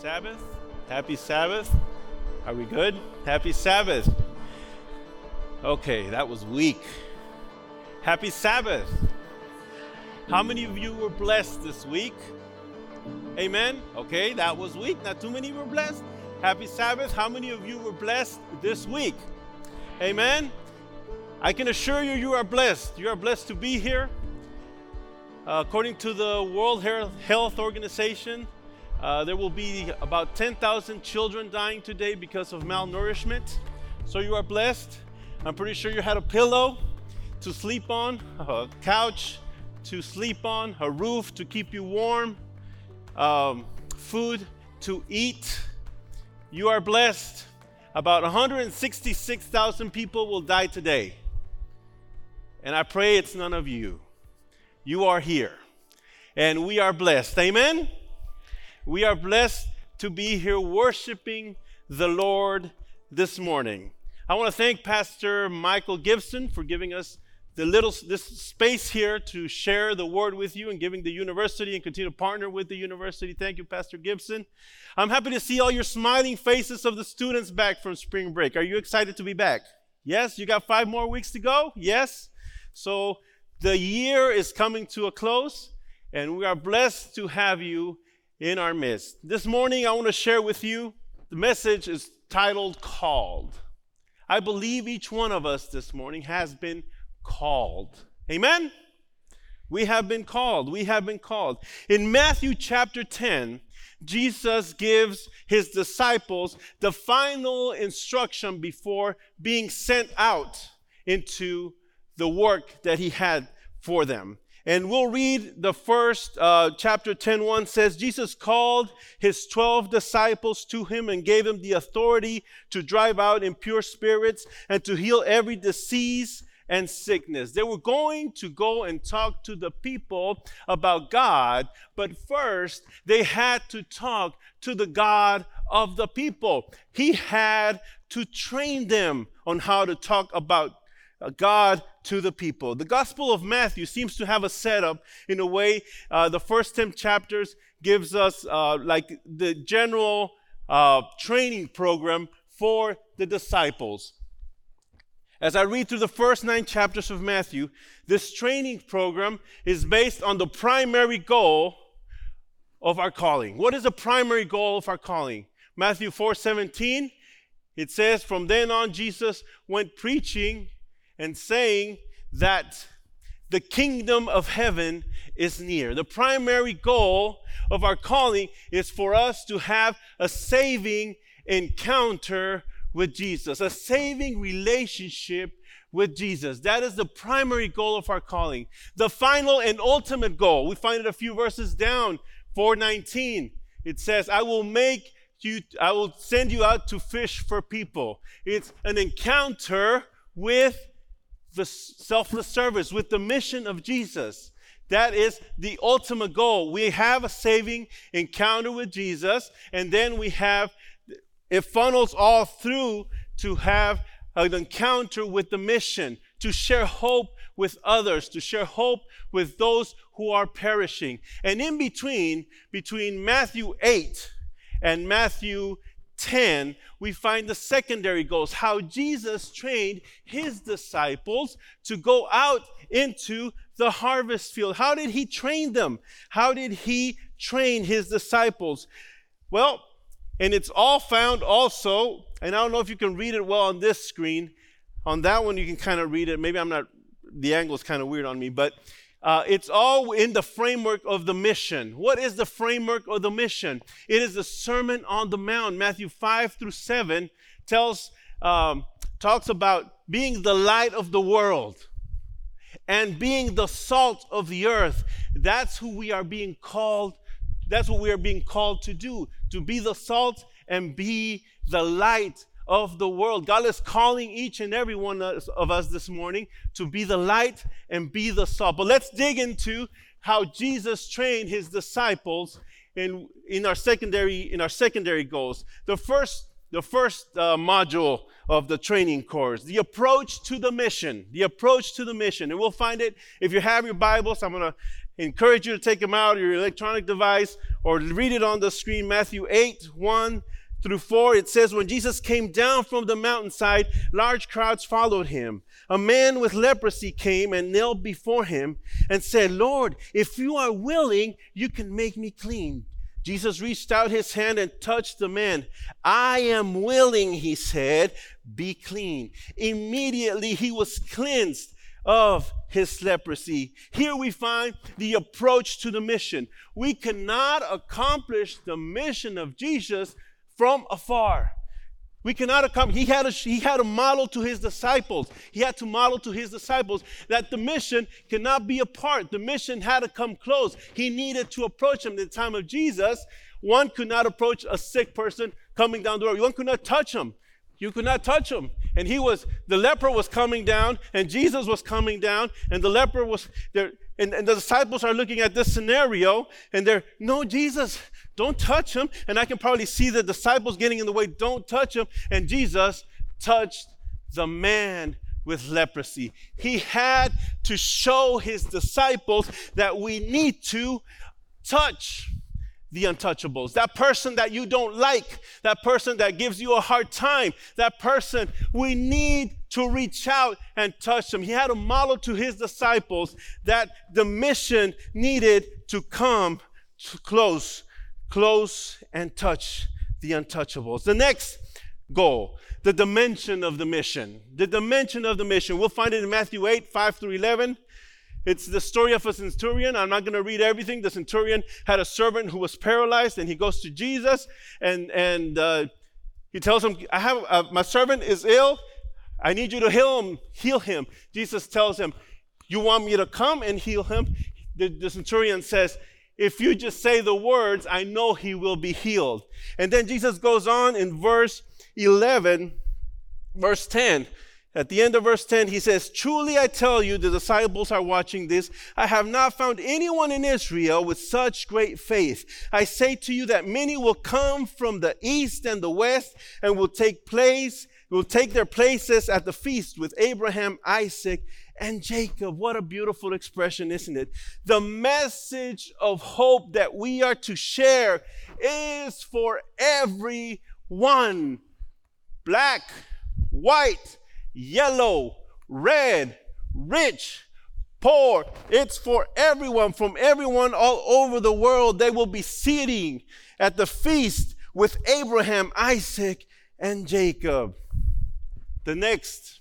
Sabbath. Happy Sabbath. Are we good? Happy Sabbath. Okay, that was weak. Happy Sabbath. How many of you were blessed this week? Amen. Okay, that was weak. Not too many were blessed. Happy Sabbath. How many of you were blessed this week? Amen. I can assure you, you are blessed. You are blessed to be here. Uh, according to the World Health Organization, uh, there will be about 10,000 children dying today because of malnourishment. So you are blessed. I'm pretty sure you had a pillow to sleep on, a couch to sleep on, a roof to keep you warm, um, food to eat. You are blessed. About 166,000 people will die today. And I pray it's none of you. You are here. And we are blessed. Amen? We are blessed to be here worshiping the Lord this morning. I want to thank Pastor Michael Gibson for giving us the little this space here to share the word with you and giving the university and continue to partner with the university. Thank you, Pastor Gibson. I'm happy to see all your smiling faces of the students back from spring break. Are you excited to be back? Yes, you got five more weeks to go? Yes. So the year is coming to a close, and we are blessed to have you in our midst. This morning, I want to share with you the message is titled Called. I believe each one of us this morning has been called. Amen? We have been called. We have been called. In Matthew chapter 10, Jesus gives his disciples the final instruction before being sent out into the work that he had for them. And we'll read the first uh, chapter 10 1 says, Jesus called his 12 disciples to him and gave him the authority to drive out impure spirits and to heal every disease and sickness. They were going to go and talk to the people about God, but first they had to talk to the God of the people. He had to train them on how to talk about God to the people. The Gospel of Matthew seems to have a setup in a way. Uh, the first 10 chapters gives us uh, like the general uh, training program for the disciples. As I read through the first nine chapters of Matthew, this training program is based on the primary goal of our calling. What is the primary goal of our calling? Matthew 4 17, it says, From then on, Jesus went preaching and saying that the kingdom of heaven is near. The primary goal of our calling is for us to have a saving encounter with Jesus, a saving relationship with Jesus. That is the primary goal of our calling. The final and ultimate goal, we find it a few verses down, 419. It says, I will make you, I will send you out to fish for people. It's an encounter with the selfless service, with the mission of Jesus. That is the ultimate goal. We have a saving encounter with Jesus, and then we have, it funnels all through to have an encounter with the mission, to share hope with others, to share hope with those who are perishing. And in between, between Matthew 8 and Matthew 10, we find the secondary goals how Jesus trained his disciples to go out into the harvest field. How did he train them? How did he train his disciples? Well, and it's all found also, and I don't know if you can read it well on this screen. On that one, you can kind of read it. Maybe I'm not, the angle is kind of weird on me, but uh, it's all in the framework of the mission. What is the framework of the mission? It is the Sermon on the Mount. Matthew 5 through 7 tells, um, talks about being the light of the world and being the salt of the earth. That's who we are being called. That's what we are being called to do to be the salt and be the light of the world. God is calling each and every one of us this morning to be the light and be the salt. But let's dig into how Jesus trained his disciples in, in our secondary in our secondary goals. The first the first uh, module of the training course, the approach to the mission, the approach to the mission. And we'll find it if you have your Bibles. I'm going to encourage you to take them out your electronic device or read it on the screen. Matthew 8, 1 through 4. It says, When Jesus came down from the mountainside, large crowds followed him. A man with leprosy came and knelt before him and said, Lord, if you are willing, you can make me clean. Jesus reached out his hand and touched the man. I am willing, he said, be clean. Immediately he was cleansed of his leprosy. Here we find the approach to the mission. We cannot accomplish the mission of Jesus from afar. We cannot accomplish. He had, a, he had a model to his disciples. He had to model to his disciples that the mission cannot be apart. The mission had to come close. He needed to approach him. In the time of Jesus, one could not approach a sick person coming down the road. One could not touch him. You could not touch him. And he was, the leper was coming down, and Jesus was coming down, and the leper was there. And, and the disciples are looking at this scenario, and they're, no, Jesus, don't touch him. And I can probably see the disciples getting in the way, don't touch him. And Jesus touched the man with leprosy. He had to show his disciples that we need to touch the untouchables. That person that you don't like, that person that gives you a hard time, that person, we need to reach out and touch them. He had a model to his disciples that the mission needed to come to close, close and touch the untouchables. The next goal, the dimension of the mission. The dimension of the mission. We'll find it in Matthew 8, 5 through 11. It's the story of a centurion. I'm not going to read everything. The centurion had a servant who was paralyzed, and he goes to Jesus and and uh, he tells him, "I have uh, my servant is ill. I need you to heal him. Heal him." Jesus tells him, "You want me to come and heal him?" The, the centurion says, "If you just say the words, I know he will be healed." And then Jesus goes on in verse 11, verse 10. At the end of verse 10, he says, Truly I tell you, the disciples are watching this. I have not found anyone in Israel with such great faith. I say to you that many will come from the east and the west and will take place, will take their places at the feast with Abraham, Isaac, and Jacob. What a beautiful expression, isn't it? The message of hope that we are to share is for everyone black, white, yellow, red, rich, poor. It's for everyone, from everyone all over the world. They will be sitting at the feast with Abraham, Isaac, and Jacob. The next,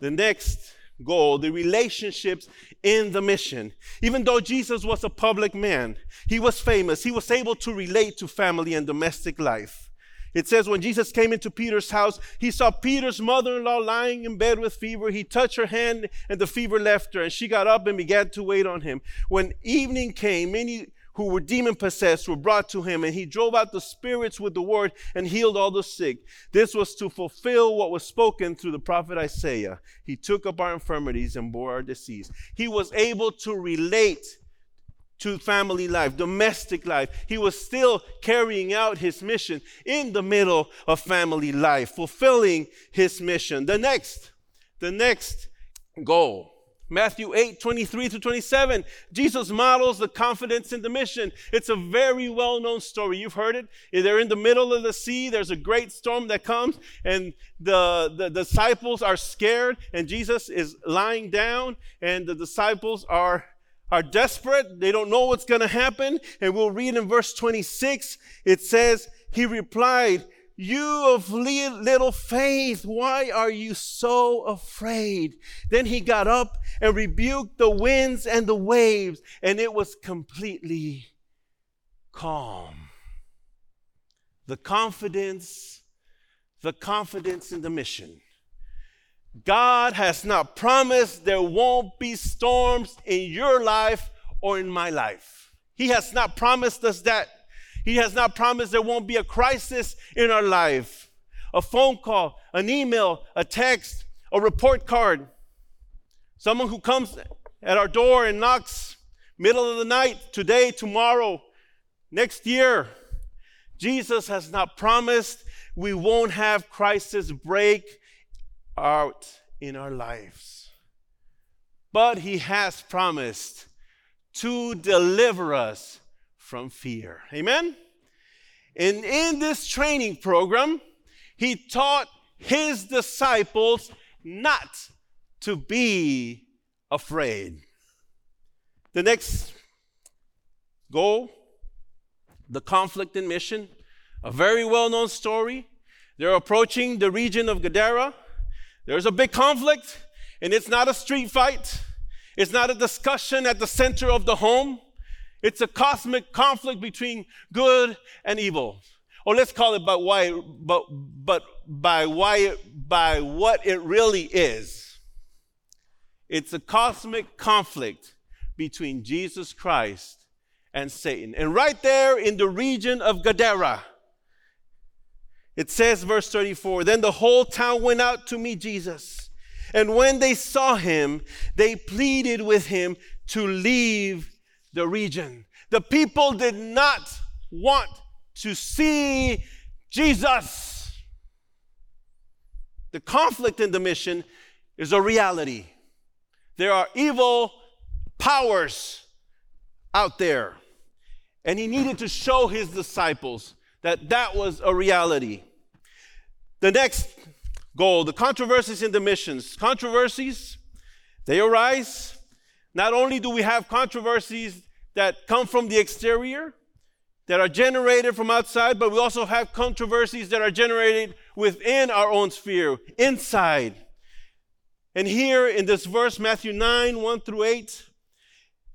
the next goal, the relationships in the mission. Even though Jesus was a public man, he was famous, he was able to relate to family and domestic life. It says, when Jesus came into Peter's house, he saw Peter's mother in law lying in bed with fever. He touched her hand, and the fever left her, and she got up and began to wait on him. When evening came, many who were demon possessed were brought to him, and he drove out the spirits with the word and healed all the sick. This was to fulfill what was spoken through the prophet Isaiah. He took up our infirmities and bore our disease. He was able to relate to family life, domestic life. He was still carrying out his mission in the middle of family life, fulfilling his mission. The next, the next goal. Matthew 8, 23 to 27, Jesus models the confidence in the mission. It's a very well known story. You've heard it. They're in the middle of the sea. There's a great storm that comes, and the, the disciples are scared, and Jesus is lying down, and the disciples are are desperate. They don't know what's going to happen. And we'll read in verse 26, it says, He replied, You of little faith, why are you so afraid? Then he got up and rebuked the winds and the waves, and it was completely calm. The confidence, the confidence in the mission. God has not promised there won't be storms in your life or in my life. He has not promised us that. He has not promised there won't be a crisis in our life. A phone call, an email, a text, a report card. Someone who comes at our door and knocks middle of the night, today, tomorrow, next year. Jesus has not promised we won't have crisis break out in our lives. But He has promised to deliver us from fear. Amen? And in this training program, he taught his disciples not to be afraid. The next goal the conflict in mission, a very well known story. They're approaching the region of Gadara. There's a big conflict, and it's not a street fight, it's not a discussion at the center of the home. It's a cosmic conflict between good and evil. Or let's call it by why, but, but by why, by what it really is. It's a cosmic conflict between Jesus Christ and Satan. And right there in the region of Gadara, it says, verse 34 Then the whole town went out to meet Jesus. And when they saw him, they pleaded with him to leave the region. The people did not want to see Jesus. The conflict in the mission is a reality. There are evil powers out there. And he needed to show his disciples that that was a reality. The next goal the controversies in the missions. Controversies, they arise. Not only do we have controversies that come from the exterior, that are generated from outside, but we also have controversies that are generated within our own sphere, inside. And here in this verse, Matthew 9 1 through 8,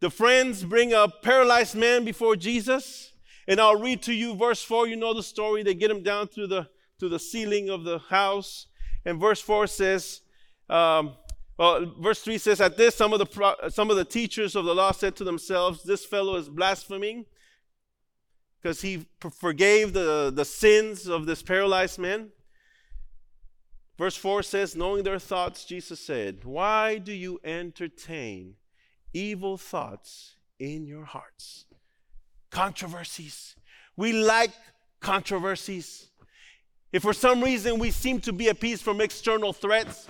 the friends bring a paralyzed man before Jesus. And I'll read to you verse 4. You know the story. They get him down to the, to the ceiling of the house. And verse 4 says, um, well, verse 3 says, At this, some of, the, some of the teachers of the law said to themselves, This fellow is blaspheming because he forgave the, the sins of this paralyzed man. Verse 4 says, Knowing their thoughts, Jesus said, Why do you entertain evil thoughts in your hearts. Controversies. We like controversies. If for some reason we seem to be at peace from external threats,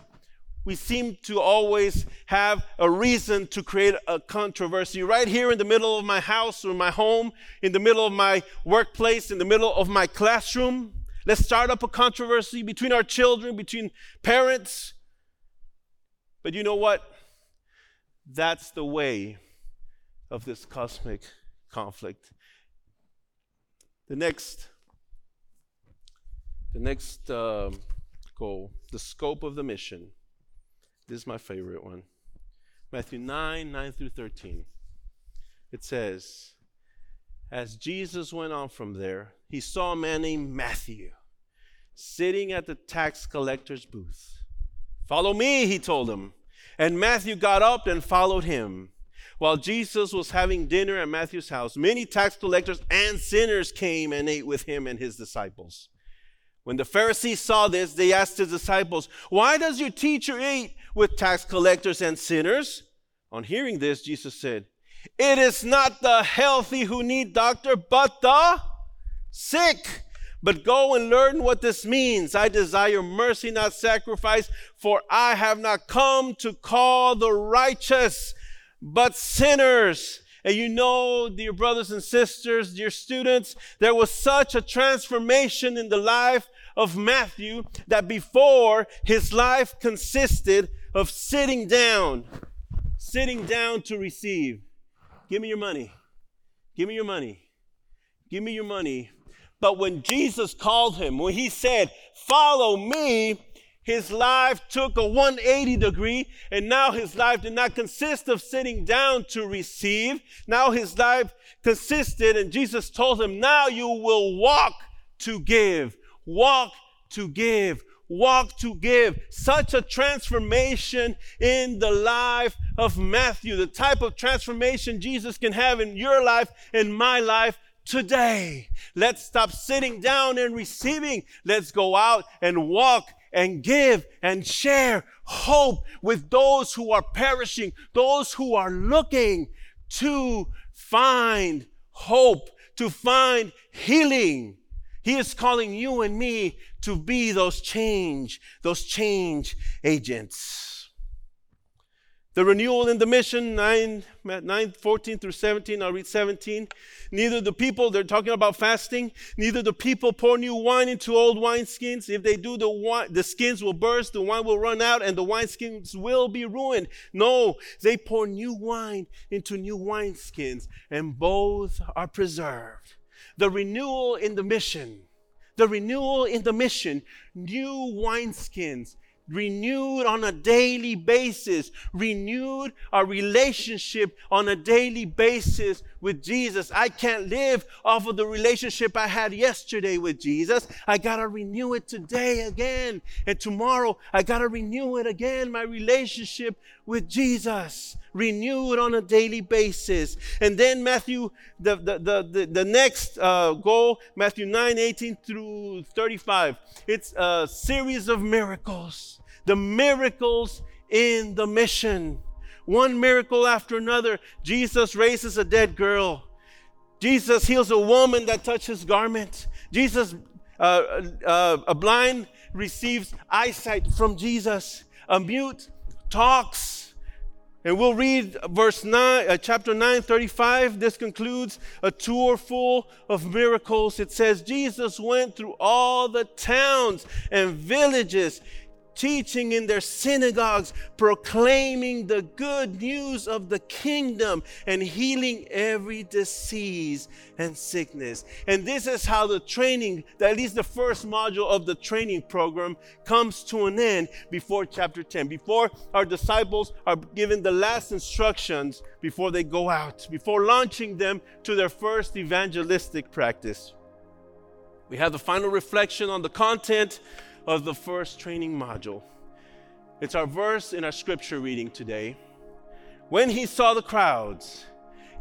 we seem to always have a reason to create a controversy right here in the middle of my house or my home, in the middle of my workplace, in the middle of my classroom. Let's start up a controversy between our children, between parents. But you know what? That's the way of this cosmic conflict. The next, the next uh, goal, the scope of the mission. This is my favorite one. Matthew 9, 9 through 13. It says, As Jesus went on from there, he saw a man named Matthew sitting at the tax collector's booth. Follow me, he told him. And Matthew got up and followed him. While Jesus was having dinner at Matthew's house, many tax collectors and sinners came and ate with him and his disciples. When the Pharisees saw this, they asked his disciples, Why does your teacher eat with tax collectors and sinners? On hearing this, Jesus said, It is not the healthy who need doctor, but the sick. But go and learn what this means. I desire mercy, not sacrifice, for I have not come to call the righteous, but sinners. And you know, dear brothers and sisters, dear students, there was such a transformation in the life of Matthew that before his life consisted of sitting down, sitting down to receive. Give me your money. Give me your money. Give me your money but when Jesus called him, when he said, Follow me, his life took a 180 degree, and now his life did not consist of sitting down to receive. Now his life consisted, and Jesus told him, Now you will walk to give, walk to give, walk to give. Such a transformation in the life of Matthew, the type of transformation Jesus can have in your life, in my life, today. Let's stop sitting down and receiving. Let's go out and walk and give and share hope with those who are perishing, those who are looking to find hope, to find healing. He is calling you and me to be those change, those change agents. The renewal in the mission, 9, 9 14 through 17. I'll read 17. Neither the people, they're talking about fasting, neither the people pour new wine into old wineskins. If they do, the, wine, the skins will burst, the wine will run out, and the wineskins will be ruined. No, they pour new wine into new wineskins, and both are preserved. The renewal in the mission, the renewal in the mission, new wineskins renewed on a daily basis, renewed our relationship on a daily basis with Jesus. I can't live off of the relationship I had yesterday with Jesus. I got to renew it today again. And tomorrow, I got to renew it again, my relationship with Jesus. Renewed on a daily basis. And then Matthew, the, the, the, the, next uh, goal, Matthew 9, 18 through 35. It's a series of miracles. The miracles in the mission one miracle after another. Jesus raises a dead girl. Jesus heals a woman that touched his garment. Jesus, uh, uh, a blind receives eyesight from Jesus. A mute talks. And we'll read verse 9, uh, chapter 9, 35. This concludes a tour full of miracles. It says, Jesus went through all the towns and villages teaching in their synagogues, proclaiming the good news of the kingdom and healing every disease and sickness. And this is how the training, at least the first module of the training program, comes to an end before chapter 10, before our disciples are given the last instructions before they go out, before launching them to their first evangelistic practice. We have the final reflection on the content of the first training module. It's our verse in our scripture reading today. When he saw the crowds,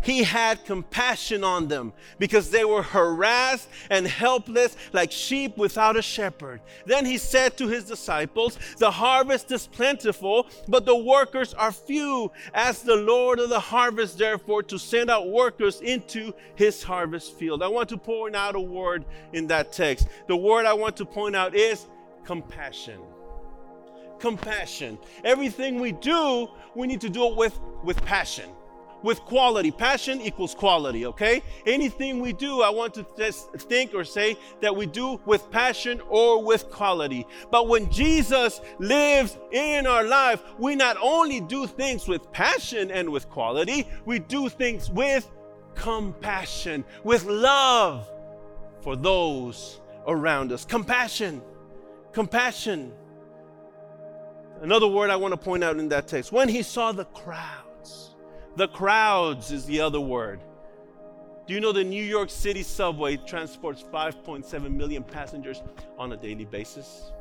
he had compassion on them because they were harassed and helpless like sheep without a shepherd. Then he said to his disciples, The harvest is plentiful, but the workers are few. Ask the Lord of the harvest, therefore, to send out workers into his harvest field. I want to point out a word in that text. The word I want to point out is compassion. Compassion. Everything we do, we need to do it with, with passion, with quality. Passion equals quality, okay? Anything we do, I want to just think or say that we do with passion or with quality. But when Jesus lives in our life, we not only do things with passion and with quality, we do things with compassion, with love for those around us. Compassion compassion. Another word I want to point out in that text when he saw the crowds, the crowds is the other word. Do you know the New York City subway transports 5.7 million passengers on a daily basis?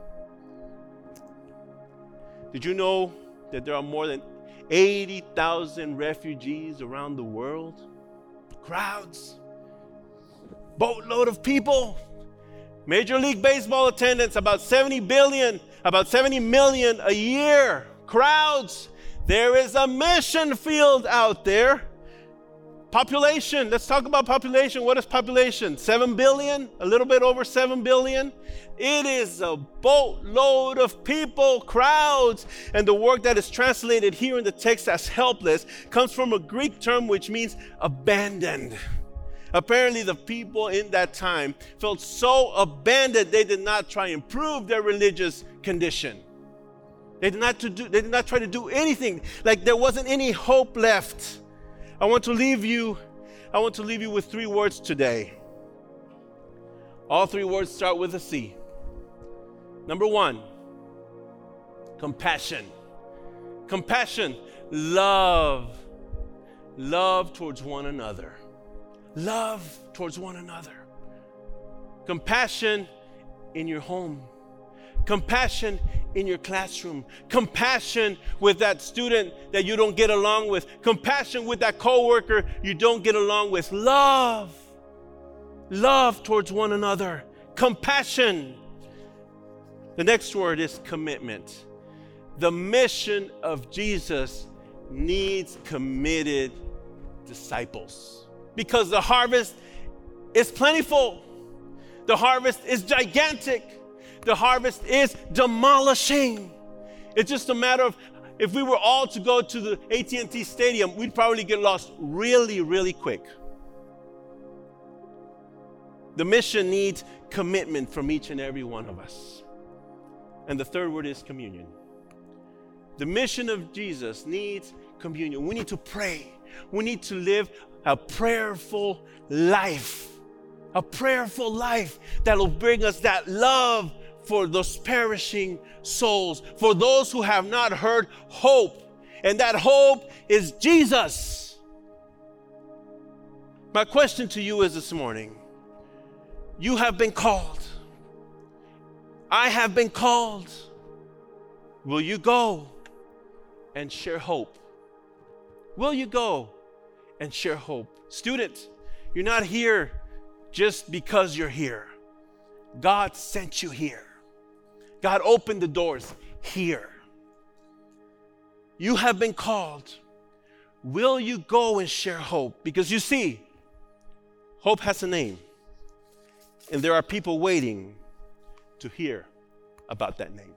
Did you know that there are more than 80,000 refugees around the world? Crowds, boatload of people. Major League Baseball attendance about 70 billion, about 70 million a year. Crowds. There is a mission field out there. Population, let's talk about population. What is population? 7 billion, a little bit over 7 billion. It is a boatload of people, crowds. And the word that is translated here in the text as helpless comes from a Greek term which means abandoned. Apparently, the people in that time felt so abandoned they did not try and improve their religious condition. They did not to do, they did not try to do anything. Like there wasn't any hope left. I want to leave you, I want to leave you with three words today. All three words start with a C. Number one, compassion. Compassion, love, love towards one another love towards one another, compassion in your home, compassion in your classroom, compassion with that student that you don't get along with, compassion with that coworker you don't get along with, love, love towards one another, compassion. The next word is commitment. The mission of Jesus needs committed disciples because the harvest is plentiful. The harvest is gigantic. The harvest is demolishing. It's just a matter of if we were all to go to the AT&T Stadium, we'd probably get lost really, really quick. The mission needs commitment from each and every one of us. And the third word is communion. The mission of Jesus needs communion. We need to pray. We need to live a prayerful life. A prayerful life that'll bring us that love for those perishing souls, for those who have not heard hope. And that hope is Jesus. My question to you is this morning you have been called. I have been called. Will you go and share hope? Will you go and share hope? Student, you're not here just because you're here. God sent you here. God opened the doors here. You have been called. Will you go and share hope? Because you see, hope has a name. And there are people waiting to hear about that name.